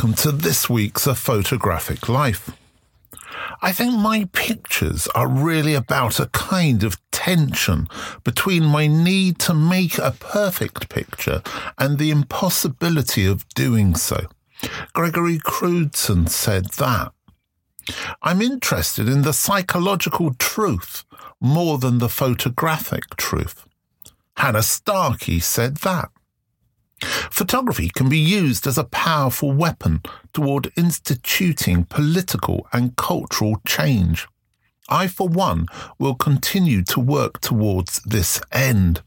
Welcome to this week's A Photographic Life. I think my pictures are really about a kind of tension between my need to make a perfect picture and the impossibility of doing so. Gregory Crewdson said that. I'm interested in the psychological truth more than the photographic truth. Hannah Starkey said that. Photography can be used as a powerful weapon toward instituting political and cultural change. I, for one, will continue to work towards this end.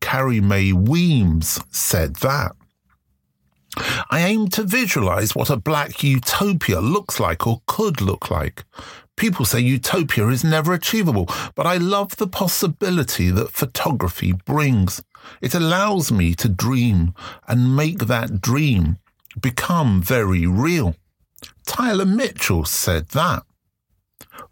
Carrie Mae Weems said that. I aim to visualize what a black utopia looks like or could look like. People say utopia is never achievable, but I love the possibility that photography brings. It allows me to dream and make that dream become very real. Tyler Mitchell said that.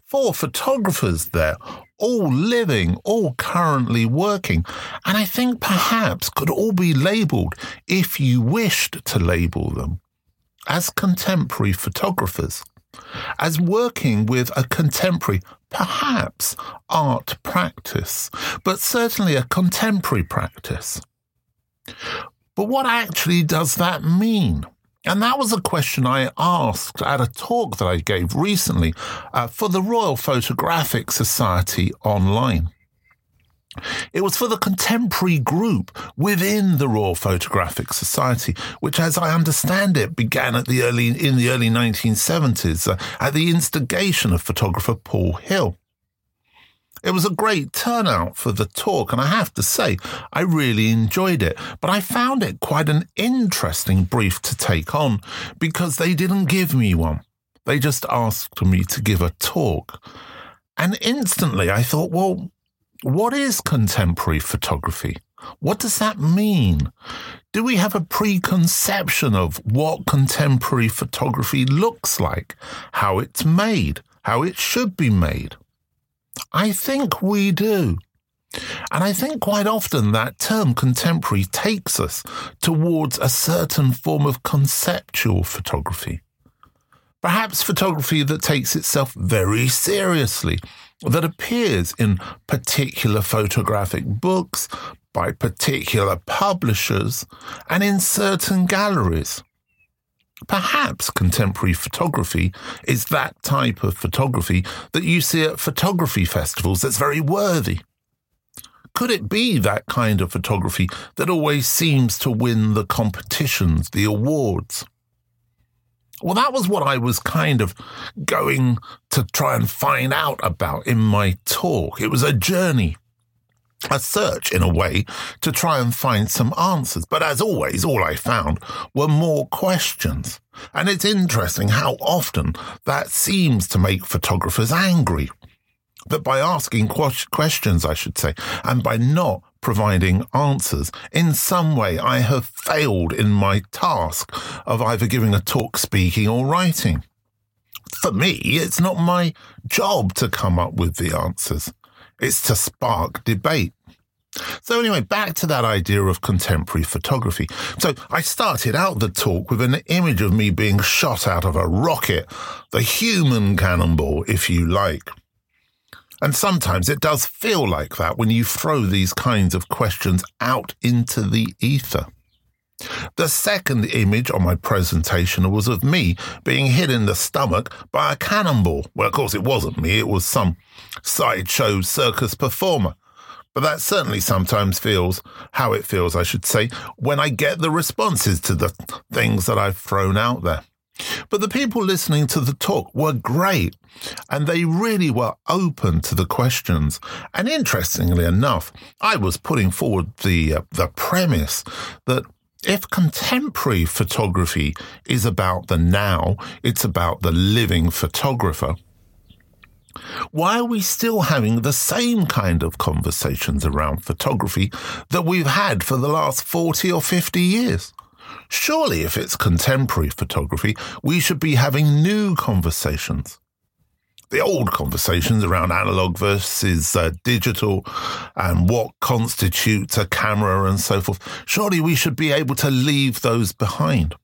Four photographers there, all living, all currently working, and I think perhaps could all be labelled, if you wished to label them, as contemporary photographers, as working with a contemporary perhaps art practice, but certainly a contemporary practice. But what actually does that mean? And that was a question I asked at a talk that I gave recently uh, for the Royal Photographic Society online. It was for the contemporary group within the Royal Photographic Society, which, as I understand it, began at the early in the early 1970s uh, at the instigation of photographer Paul Hill. It was a great turnout for the talk, and I have to say, I really enjoyed it. But I found it quite an interesting brief to take on because they didn't give me one. They just asked me to give a talk. And instantly I thought, well, what is contemporary photography? What does that mean? Do we have a preconception of what contemporary photography looks like, how it's made, how it should be made? I think we do. And I think quite often that term contemporary takes us towards a certain form of conceptual photography. Perhaps photography that takes itself very seriously, that appears in particular photographic books by particular publishers and in certain galleries. Perhaps contemporary photography is that type of photography that you see at photography festivals that's very worthy. Could it be that kind of photography that always seems to win the competitions, the awards? Well, that was what I was kind of going to try and find out about in my talk. It was a journey, a search in a way to try and find some answers. But as always, all I found were more questions. And it's interesting how often that seems to make photographers angry. That by asking questions, I should say, and by not providing answers. In some way, I have failed in my task of either giving a talk, speaking, or writing. For me, it's not my job to come up with the answers. It's to spark debate. So, anyway, back to that idea of contemporary photography. So, I started out the talk with an image of me being shot out of a rocket, the human cannonball, if you like. And sometimes it does feel like that when you throw these kinds of questions out into the ether. The second image on my presentation was of me being hit in the stomach by a cannonball. Well, of course, it wasn't me, it was some sideshow circus performer. But that certainly sometimes feels how it feels, I should say, when I get the responses to the things that I've thrown out there. But the people listening to the talk were great and they really were open to the questions. And interestingly enough, I was putting forward the, uh, the premise that if contemporary photography is about the now, it's about the living photographer. Why are we still having the same kind of conversations around photography that we've had for the last 40 or 50 years? Surely, if it's contemporary photography, we should be having new conversations. The old conversations around analog versus uh, digital and what constitutes a camera and so forth, surely we should be able to leave those behind.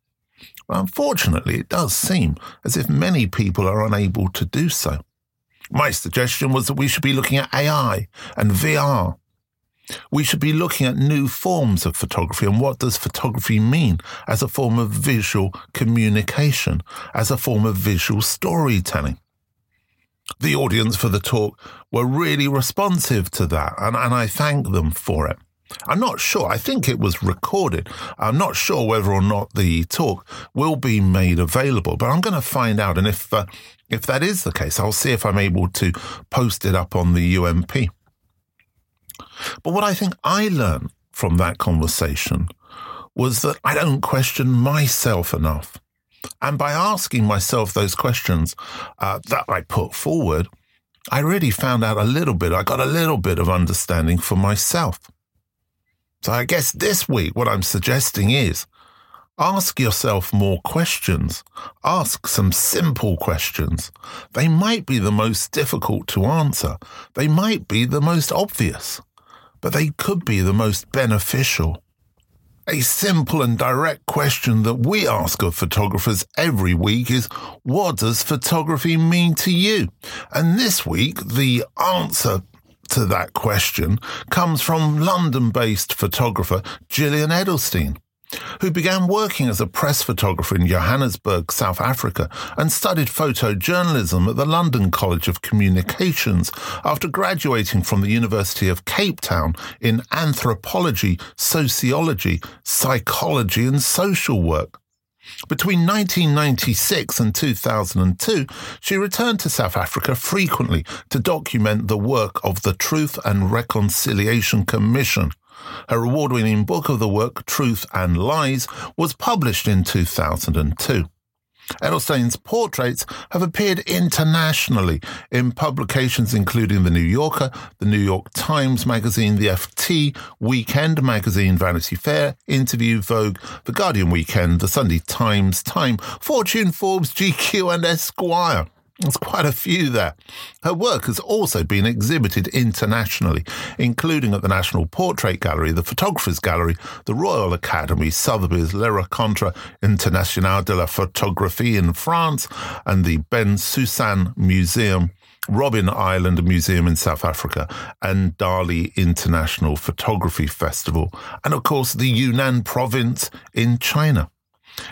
But unfortunately, it does seem as if many people are unable to do so. My suggestion was that we should be looking at AI and VR. We should be looking at new forms of photography and what does photography mean as a form of visual communication, as a form of visual storytelling. The audience for the talk were really responsive to that, and, and I thank them for it. I'm not sure. I think it was recorded. I'm not sure whether or not the talk will be made available, but I'm going to find out. And if uh, if that is the case, I'll see if I'm able to post it up on the UNP. But what I think I learned from that conversation was that I don't question myself enough. And by asking myself those questions uh, that I put forward, I really found out a little bit. I got a little bit of understanding for myself. So I guess this week, what I'm suggesting is ask yourself more questions. Ask some simple questions. They might be the most difficult to answer. They might be the most obvious, but they could be the most beneficial. A simple and direct question that we ask of photographers every week is what does photography mean to you? And this week, the answer to that question comes from London based photographer Jillian Edelstein, who began working as a press photographer in Johannesburg, South Africa, and studied photojournalism at the London College of Communications after graduating from the University of Cape Town in anthropology, sociology, psychology, and social work. Between 1996 and 2002, she returned to South Africa frequently to document the work of the Truth and Reconciliation Commission. Her award winning book of the work, Truth and Lies, was published in 2002. Edelstein's portraits have appeared internationally in publications including The New Yorker, The New York Times Magazine, The FT, Weekend Magazine, Vanity Fair, Interview, Vogue, The Guardian Weekend, The Sunday Times, Time, Fortune, Forbes, GQ, and Esquire. There's quite a few there. Her work has also been exhibited internationally, including at the National Portrait Gallery, the Photographers Gallery, the Royal Academy, Sotheby's Le Rencontre Internationale de la Photographie in France, and the Bensusan Museum, Robben Island Museum in South Africa, and Dali International Photography Festival, and of course the Yunnan province in China.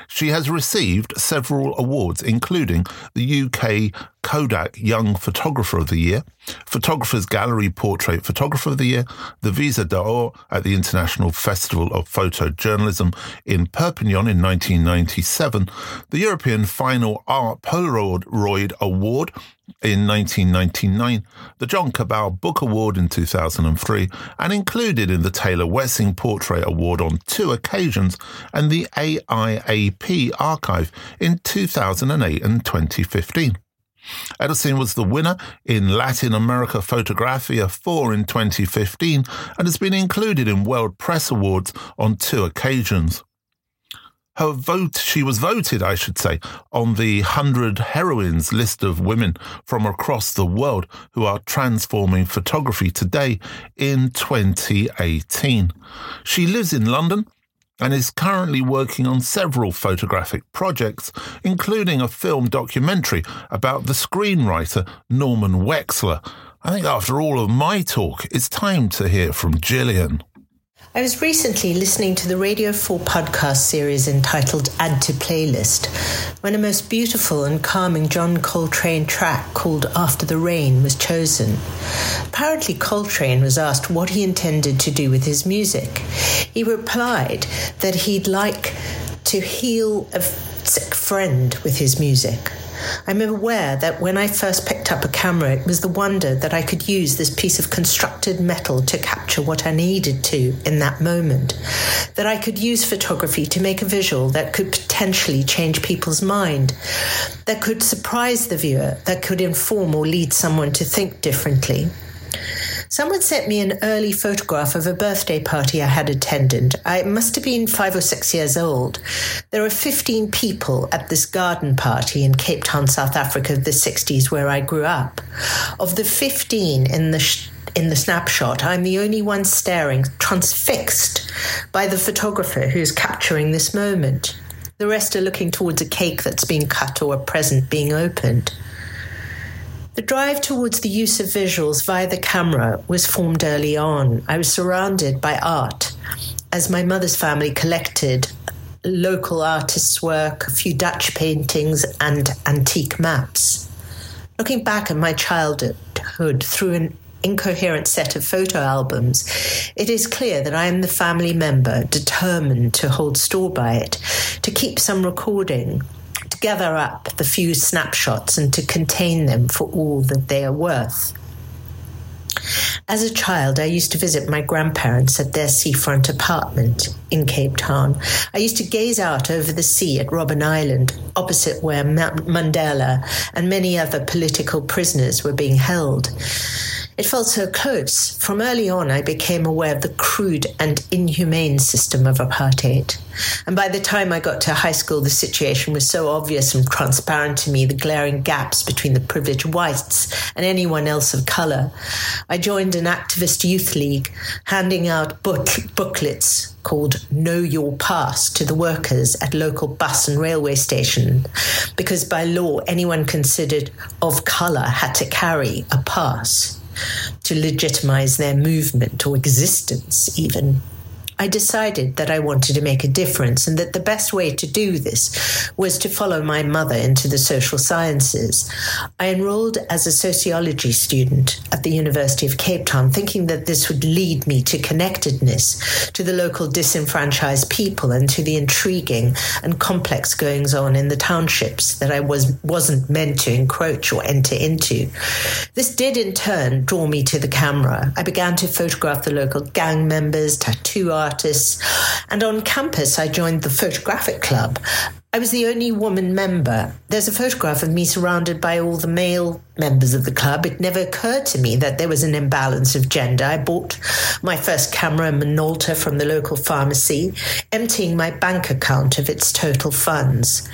She has received several awards, including the UK Kodak Young Photographer of the Year, Photographers Gallery Portrait Photographer of the Year, the Visa d'Or at the International Festival of Photojournalism in Perpignan in 1997, the European Fine Art Polaroid Award in 1999, the John Kobal Book Award in 2003, and included in the Taylor Wessing Portrait Award on two occasions, and the AIAP Archive in 2008 and 2015. Edelstein was the winner in Latin America Photographia 4 in 2015 and has been included in World Press Awards on two occasions her vote, she was voted, I should say, on the 100 heroines list of women from across the world who are transforming photography today in 2018. She lives in London and is currently working on several photographic projects, including a film documentary about the screenwriter Norman Wexler. I think after all of my talk, it's time to hear from Jillian. I was recently listening to the Radio 4 podcast series entitled Add to Playlist when a most beautiful and calming John Coltrane track called After the Rain was chosen. Apparently, Coltrane was asked what he intended to do with his music. He replied that he'd like to heal a sick friend with his music. I'm aware that when I first picked up a camera, it was the wonder that I could use this piece of constructed metal to capture what I needed to in that moment. That I could use photography to make a visual that could potentially change people's mind, that could surprise the viewer, that could inform or lead someone to think differently. Someone sent me an early photograph of a birthday party I had attended. I must have been five or six years old. There were 15 people at this garden party in Cape Town, South Africa the 60s, where I grew up. Of the 15 in the sh- in the snapshot, I'm the only one staring, transfixed by the photographer who's capturing this moment. The rest are looking towards a cake that's being cut or a present being opened. The drive towards the use of visuals via the camera was formed early on. I was surrounded by art as my mother's family collected local artists' work, a few Dutch paintings, and antique maps. Looking back at my childhood through an incoherent set of photo albums, it is clear that I am the family member determined to hold store by it, to keep some recording, gather up the few snapshots and to contain them for all that they are worth. As a child, I used to visit my grandparents at their seafront apartment in Cape Town. I used to gaze out over the sea at Robben Island, opposite where Mandela and many other political prisoners were being held. It felt so close. From early on, I became aware of the crude and inhumane system of apartheid. And by the time I got to high school, the situation was so obvious and transparent to me the glaring gaps between the privileged whites and anyone else of colour. I joined an activist youth league, handing out book- booklets called Know Your Pass to the workers at local bus and railway stations, because by law, anyone considered of colour had to carry a pass to legitimize their movement or existence, even. I decided that I wanted to make a difference and that the best way to do this was to follow my mother into the social sciences. I enrolled as a sociology student at the University of Cape Town, thinking that this would lead me to connectedness to the local disenfranchised people and to the intriguing and complex goings on in the townships that I was, wasn't meant to encroach or enter into. This did in turn draw me to the camera. I began to photograph the local gang members, tattoo artists, artists. And on campus, I joined the photographic club. I was the only woman member. There's a photograph of me surrounded by all the male members of the club. It never occurred to me that there was an imbalance of gender. I bought my first camera, Minolta, from the local pharmacy, emptying my bank account of its total funds.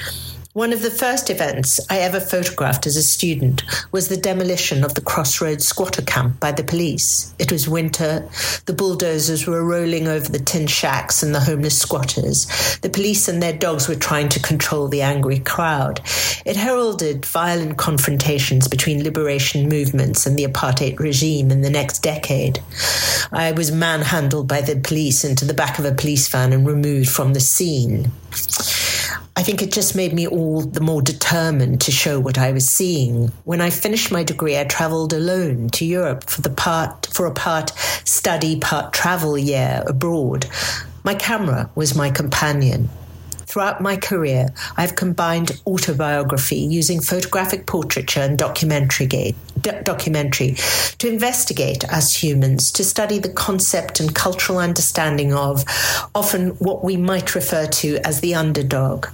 One of the first events I ever photographed as a student was the demolition of the Crossroads squatter camp by the police. It was winter. The bulldozers were rolling over the tin shacks and the homeless squatters. The police and their dogs were trying to control the angry crowd. It heralded violent confrontations between liberation movements and the apartheid regime in the next decade. I was manhandled by the police into the back of a police van and removed from the scene. I think it just made me all the more determined to show what I was seeing. When I finished my degree, I traveled alone to Europe for the part for a part study, part travel year abroad. My camera was my companion. Throughout my career, I've combined autobiography using photographic portraiture and documentary, do- documentary to investigate us humans, to study the concept and cultural understanding of often what we might refer to as the underdog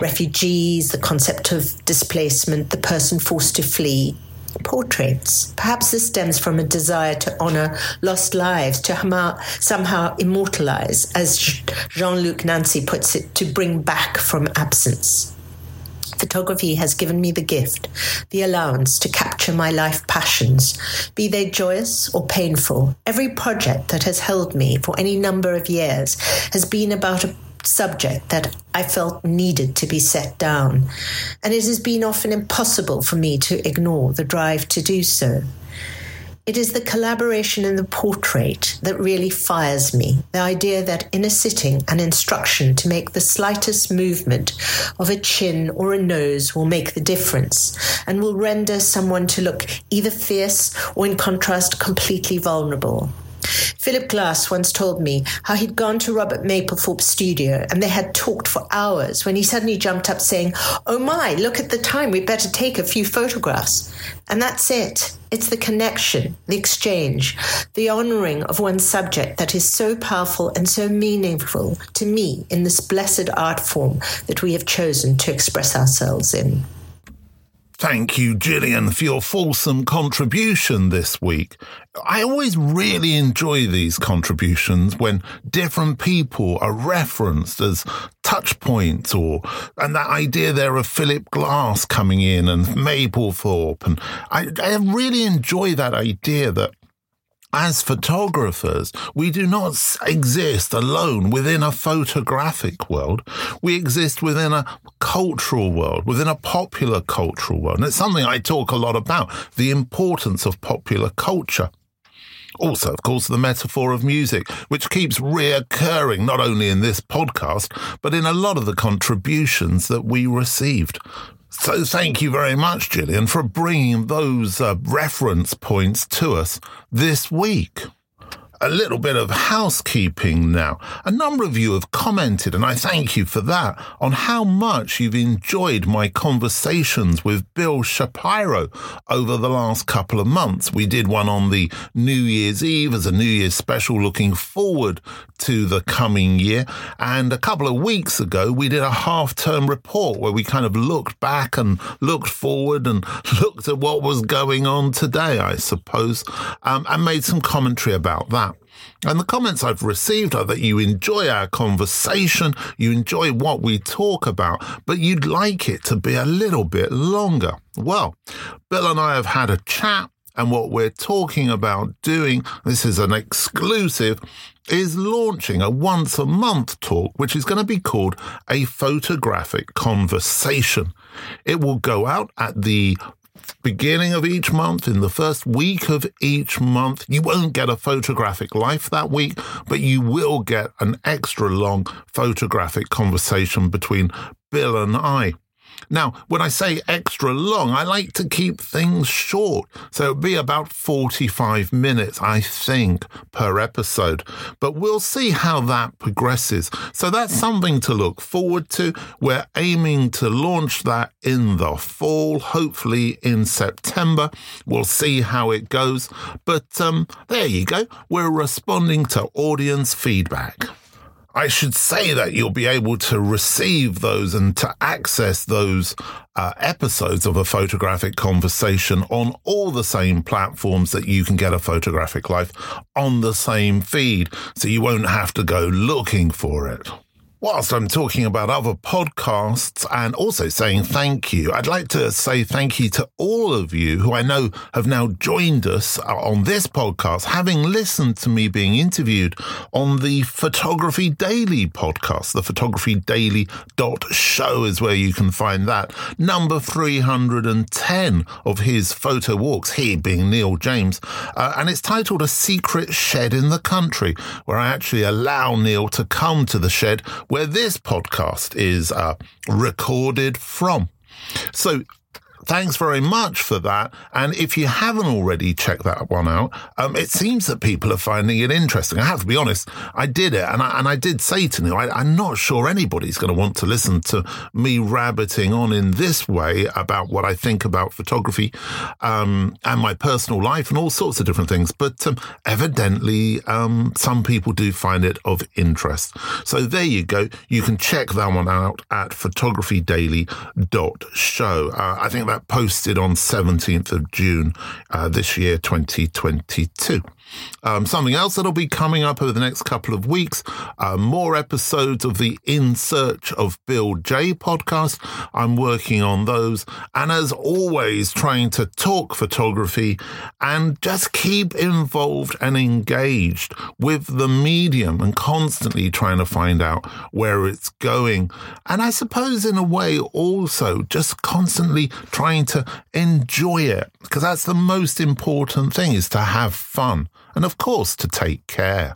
refugees, the concept of displacement, the person forced to flee, portraits. Perhaps this stems from a desire to honor lost lives, to somehow immortalize, as Jean Luc Nancy puts it, to bring back from absence. Photography has given me the gift, the allowance to capture my life passions, be they joyous or painful. Every project that has held me for any number of years has been about a subject that I felt needed to be set down, and it has been often impossible for me to ignore the drive to do so. It is the collaboration in the portrait that really fires me. The idea that in a sitting, an instruction to make the slightest movement of a chin or a nose will make the difference and will render someone to look either fierce or, in contrast, completely vulnerable. Philip Glass once told me how he'd gone to Robert Mapplethorpe's studio and they had talked for hours when he suddenly jumped up saying, Oh my, look at the time, we'd better take a few photographs. And that's it. It's the connection, the exchange, the honouring of one's subject that is so powerful and so meaningful to me in this blessed art form that we have chosen to express ourselves in. Thank you, Jillian, for your fulsome contribution this week. I always really enjoy these contributions when different people are referenced as touch points or, and that idea there of Philip Glass coming in and Mapplethorpe. And I, I really enjoy that idea that as photographers, we do not exist alone within a photographic world. We exist within a cultural world, within a popular cultural world. And it's something I talk a lot about the importance of popular culture. Also, of course, the metaphor of music, which keeps reoccurring not only in this podcast, but in a lot of the contributions that we received. So thank you very much, Jillian, for bringing those uh, reference points to us this week a little bit of housekeeping now. A number of you have commented, and I thank you for that, on how much you've enjoyed my conversations with Bill Shapiro over the last couple of months. We did one on the New Year's Eve as a New Year's special looking forward to the coming year. And a couple of weeks ago, we did a half term report where we kind of looked back and looked forward and looked at what was going on today, I suppose, um, and made some commentary about that. And the comments I've received are that you enjoy our conversation, you enjoy what we talk about, but you'd like it to be a little bit longer. Well, Bill and I have had a chat, and what we're talking about doing, this is an exclusive, is launching a once a month talk, which is going to be called a photographic conversation. It will go out at the beginning of each month, in the first week of each month. You won't get a photographic life that week, but you will get an extra long photographic conversation between Bill and I. Now, when I say extra long, I like to keep things short. So it'll be about 45 minutes, I think, per episode. But we'll see how that progresses. So that's something to look forward to. We're aiming to launch that in the fall, hopefully in September. We'll see how it goes. But um, there you go. We're responding to audience feedback. I should say that you'll be able to receive those and to access those uh, episodes of a photographic conversation on all the same platforms that you can get a photographic life on the same feed. So you won't have to go looking for it. Whilst I'm talking about other podcasts and also saying thank you, I'd like to say thank you to all of you who I know have now joined us on this podcast, having listened to me being interviewed on the Photography Daily podcast. The Photography Daily show is where you can find that. Number 310 of his photo walks, he being Neil James. Uh, and it's titled A Secret Shed in the Country, where I actually allow Neil to come to the shed where this podcast is uh, recorded from. So thanks very much for that. And if you haven't already checked that one out, um, it seems that people are finding it interesting. I have to be honest, I did it, and I, and I did say to Neil, I, am not sure anybody's going to want to listen to me rabbiting on in this way about what I think about photography um, and my personal life and all sorts of different things. But um, evidently, um, some people do find it of interest. So there you go. You can check that one out at photographydaily.show. Uh, I think that posted on 17th of June uh, this year, 2022. Um, something else that'll be coming up over the next couple of weeks uh, more episodes of the In Search of Bill Jay podcast. I'm working on those. And as always, trying to talk photography and just keep involved and engaged with the medium and constantly trying to find out where it's going. And I suppose, in a way, also just constantly trying to enjoy it because that's the most important thing is to have fun and, of course, to take care.